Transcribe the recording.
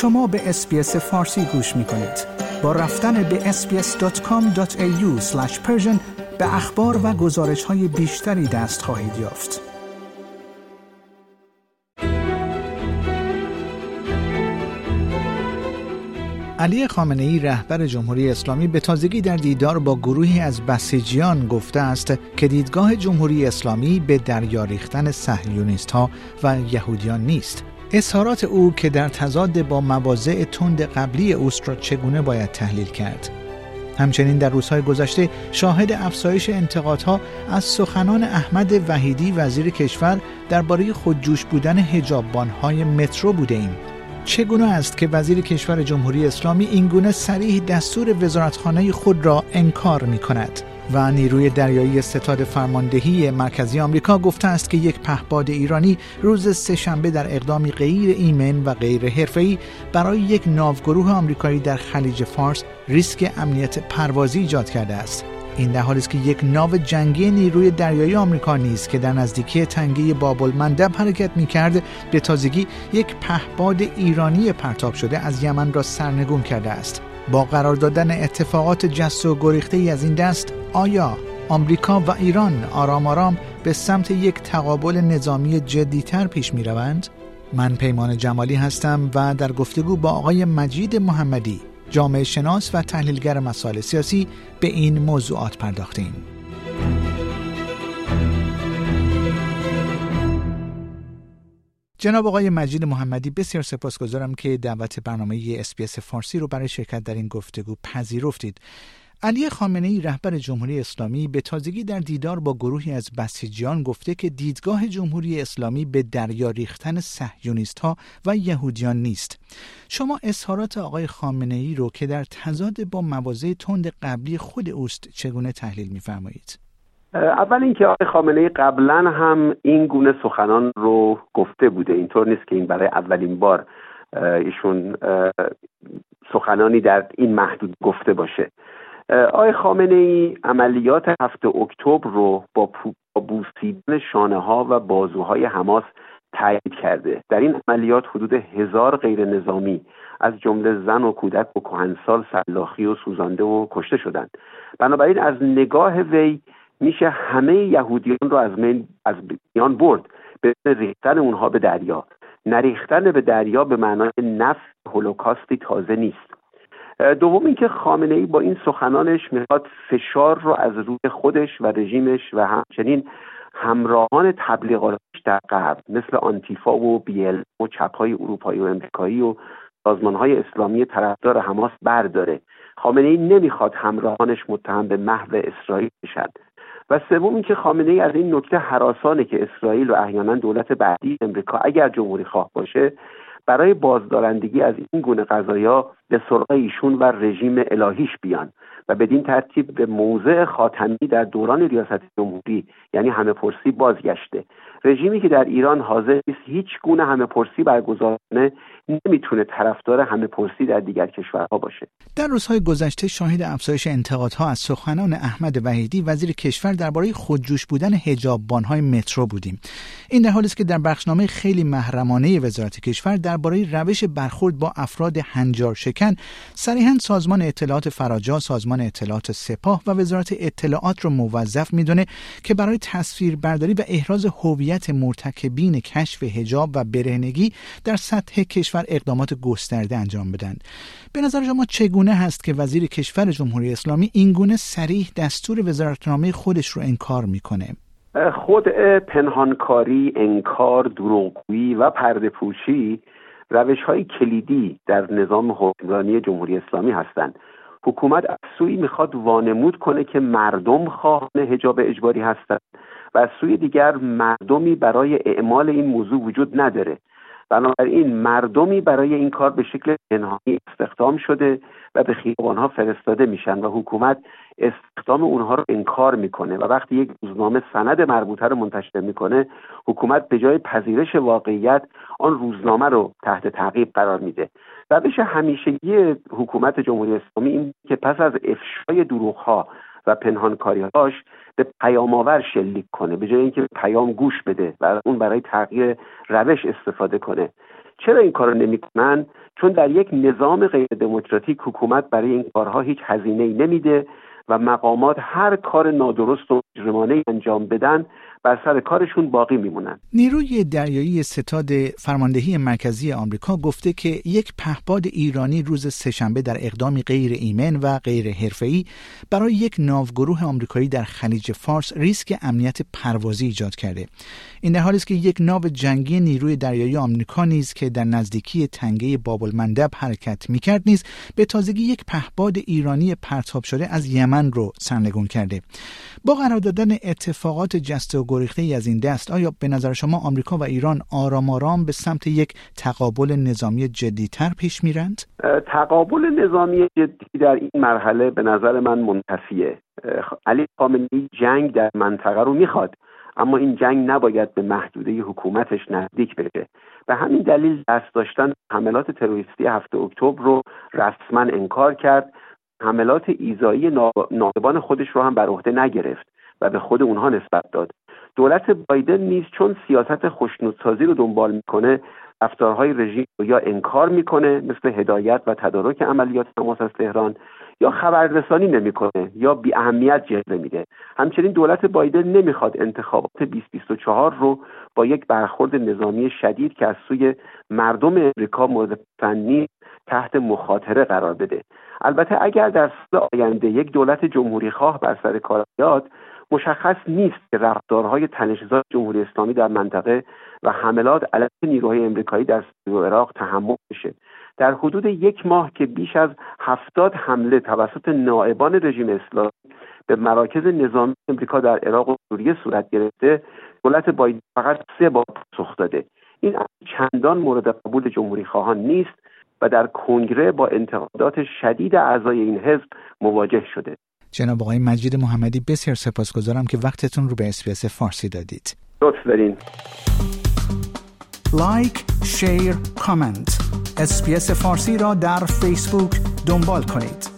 شما به اسپیس فارسی گوش می کنید. با رفتن به sbs.com.au به اخبار و گزارش های بیشتری دست خواهید یافت. علی خامنه ای رهبر جمهوری اسلامی به تازگی در دیدار با گروهی از بسیجیان گفته است که دیدگاه جمهوری اسلامی به دریا ریختن صهیونیست ها و یهودیان نیست اظهارات او که در تضاد با مواضع تند قبلی اوست را چگونه باید تحلیل کرد همچنین در روزهای گذشته شاهد افزایش انتقادها از سخنان احمد وحیدی وزیر کشور درباره خودجوش بودن هجاببانهای مترو بوده ایم. چگونه است که وزیر کشور جمهوری اسلامی اینگونه سریح دستور وزارتخانه خود را انکار می کند؟ و نیروی دریایی ستاد فرماندهی مرکزی آمریکا گفته است که یک پهپاد ایرانی روز سهشنبه در اقدامی غیر ایمن و غیر حرفه‌ای برای یک ناوگروه آمریکایی در خلیج فارس ریسک امنیت پروازی ایجاد کرده است. این در حالی است که یک ناو جنگی نیروی دریایی آمریکا نیز که در نزدیکی تنگه بابل مندب حرکت می کرد به تازگی یک پهپاد ایرانی پرتاب شده از یمن را سرنگون کرده است. با قرار دادن اتفاقات جست و گریخته ای از این دست آیا آمریکا و ایران آرام آرام به سمت یک تقابل نظامی جدیتر پیش می روند؟ من پیمان جمالی هستم و در گفتگو با آقای مجید محمدی جامعه شناس و تحلیلگر مسائل سیاسی به این موضوعات پرداختیم. جناب آقای مجید محمدی بسیار سپاسگزارم که دعوت برنامه اسپیس فارسی رو برای شرکت در این گفتگو پذیرفتید. علی خامنه ای رهبر جمهوری اسلامی به تازگی در دیدار با گروهی از بسیجیان گفته که دیدگاه جمهوری اسلامی به دریا ریختن صهیونیست ها و یهودیان نیست. شما اظهارات آقای خامنه ای رو که در تضاد با مواضع تند قبلی خود اوست چگونه تحلیل میفرمایید؟ اول اینکه آقای خامنه ای قبلا هم این گونه سخنان رو گفته بوده اینطور نیست که این برای اولین بار ایشون سخنانی در این محدود گفته باشه آقای خامنه ای عملیات هفته اکتبر رو با بوسیدن شانه ها و بازوهای حماس تایید کرده. در این عملیات حدود هزار غیر نظامی از جمله زن و کودک و کهنسال سلاخی و سوزانده و کشته شدند. بنابراین از نگاه وی میشه همه یهودیان رو از من از میان برد. به ریختن اونها به دریا. نریختن به دریا به معنای نفس هولوکاستی تازه نیست. دوم اینکه خامنه ای با این سخنانش می‌خواد فشار رو از روی خودش و رژیمش و همچنین همراهان تبلیغاتش در غرب مثل آنتیفا و بیل و چپهای اروپایی و امریکایی و سازمان های اسلامی طرفدار حماس برداره. خامنه ای نمی‌خواد همراهانش متهم به محو اسرائیل بشن. و سوم اینکه خامنه ای از این نکته حراسانه که اسرائیل و احیانا دولت بعدی امریکا اگر جمهوری خواه باشه برای بازدارندگی از این گونه قضایا به سراغ ایشون و رژیم الهیش بیان. و بدین ترتیب به موضع خاتمی در دوران ریاست جمهوری یعنی همه پرسی بازگشته. رژیمی که در ایران حاضر نیست هیچ گونه همه پرسی برگزار نمی‌تونه طرفدار همه پرسی در دیگر کشورها باشه. در روزهای گذشته شاهد افزایش انتقادها از سخنان احمد وحیدی وزیر کشور درباره خودجوش بودن حجاببانهای مترو بودیم. این در حالی است که در بخشنامه خیلی محرمانه وزارت کشور درباره روش برخورد با افراد هنجار شکن صریحا سازمان اطلاعات فراجا سازمان اطلاعات سپاه و وزارت اطلاعات را موظف می‌دونه که برای تصویربرداری و احراز هویت مرتکبین کشف حجاب و برهنگی در سطح کشور اقدامات گسترده انجام بدن. به نظر شما چگونه هست که وزیر کشور جمهوری اسلامی اینگونه سریح دستور وزارتنامه خودش رو انکار می‌کنه؟ خود پنهانکاری، انکار، دروغگویی و پردهپوشی روش های کلیدی در نظام حکمرانی جمهوری اسلامی هستند. حکومت از سوی می‌خواد وانمود کنه که مردم خواهان حجاب اجباری هستند و از سوی دیگر مردمی برای اعمال این موضوع وجود نداره. بنابراین مردمی برای این کار به شکل پنهانی استخدام شده و به خیابانها فرستاده میشن و حکومت استخدام اونها رو انکار می‌کنه و وقتی یک روزنامه سند مربوطه رو منتشر می‌کنه حکومت به جای پذیرش واقعیت آن روزنامه رو تحت تعقیب قرار میده. روش همیشگی حکومت جمهوری اسلامی این که پس از افشای دروغها و پنهانکاریهاش به پیام آور شلیک کنه به جای اینکه پیام گوش بده و اون برای تغییر روش استفاده کنه. چرا این کارو نمی‌کنن؟ چون در یک نظام غیر دموکراتیک حکومت برای این کارها هیچ هزینه ای نمیده و مقامات هر کار نادرست و مجرمانه انجام بدن بر سر کارشون باقی میمونن. نیروی دریایی ستاد فرماندهی مرکزی آمریکا گفته که یک پهپاد ایرانی روز سهشنبه در اقدامی غیر ایمن و غیر حرفه‌ای برای یک ناوگروه آمریکایی در خلیج فارس ریسک امنیت پروازی ایجاد کرده. این در حالی است که یک ناو جنگی نیروی دریایی آمریکا نیز که در نزدیکی تنگه باب المندب حرکت می‌کرد نیز به تازگی یک پهپاد ایرانی پرتاب شده از یمن رو سرنگون کرده. با قرار دادن اتفاقات جست و گریخته ای از این دست آیا به نظر شما آمریکا و ایران آرام آرام به سمت یک تقابل نظامی جدیتر پیش میرند؟ تقابل نظامی جدی در این مرحله به نظر من منتفیه. علی خامنه‌ای جنگ در منطقه رو می‌خواد اما این جنگ نباید به محدوده حکومتش نزدیک بشه. به همین دلیل دست داشتن حملات تروریستی هفته اکتبر رو رسما انکار کرد. حملات ایزایی ناقبان خودش رو هم بر عهده نگرفت و به خود اونها نسبت داد. دولت بایدن نیز چون سیاست خوشنودسازی رو دنبال می‌کنه رفتارهای رژیم رو یا انکار می‌کنه مثل هدایت و تدارک عملیات تماس از تهران یا خبررسانی نمی‌کنه یا بی اهمیت جلوه میده. همچنین دولت بایدن نمی‌خواد انتخابات 2024 رو با یک برخورد نظامی شدید که از سوی مردم امریکا مورد فنی تحت مخاطره قرار بده. البته اگر در سال آینده یک دولت جمهوری خواه بر سر کار بیاد مشخص نیست که رفتارهای تنشزا جمهوری اسلامی در منطقه و حملات علیه نیروهای امریکایی در سوریه و عراق تحمل بشه. در حدود یک ماه که بیش از هفتاد حمله توسط نائبان رژیم اسلامی به مراکز نظامی امریکا در عراق و سوریه صورت گرفته دولت بایدن فقط سه بار پاسخ داده. این چندان مورد قبول جمهوری خواهان نیست و در کنگره با انتقادات شدید اعضای این حزب مواجه شده. جناب آقای مجید محمدی بسیار سپاسگزارم که وقتتون رو به اسپیس فارسی دادید. لطف دارین. like share comment اسپیس فارسی را در فیسبوک دنبال کنید.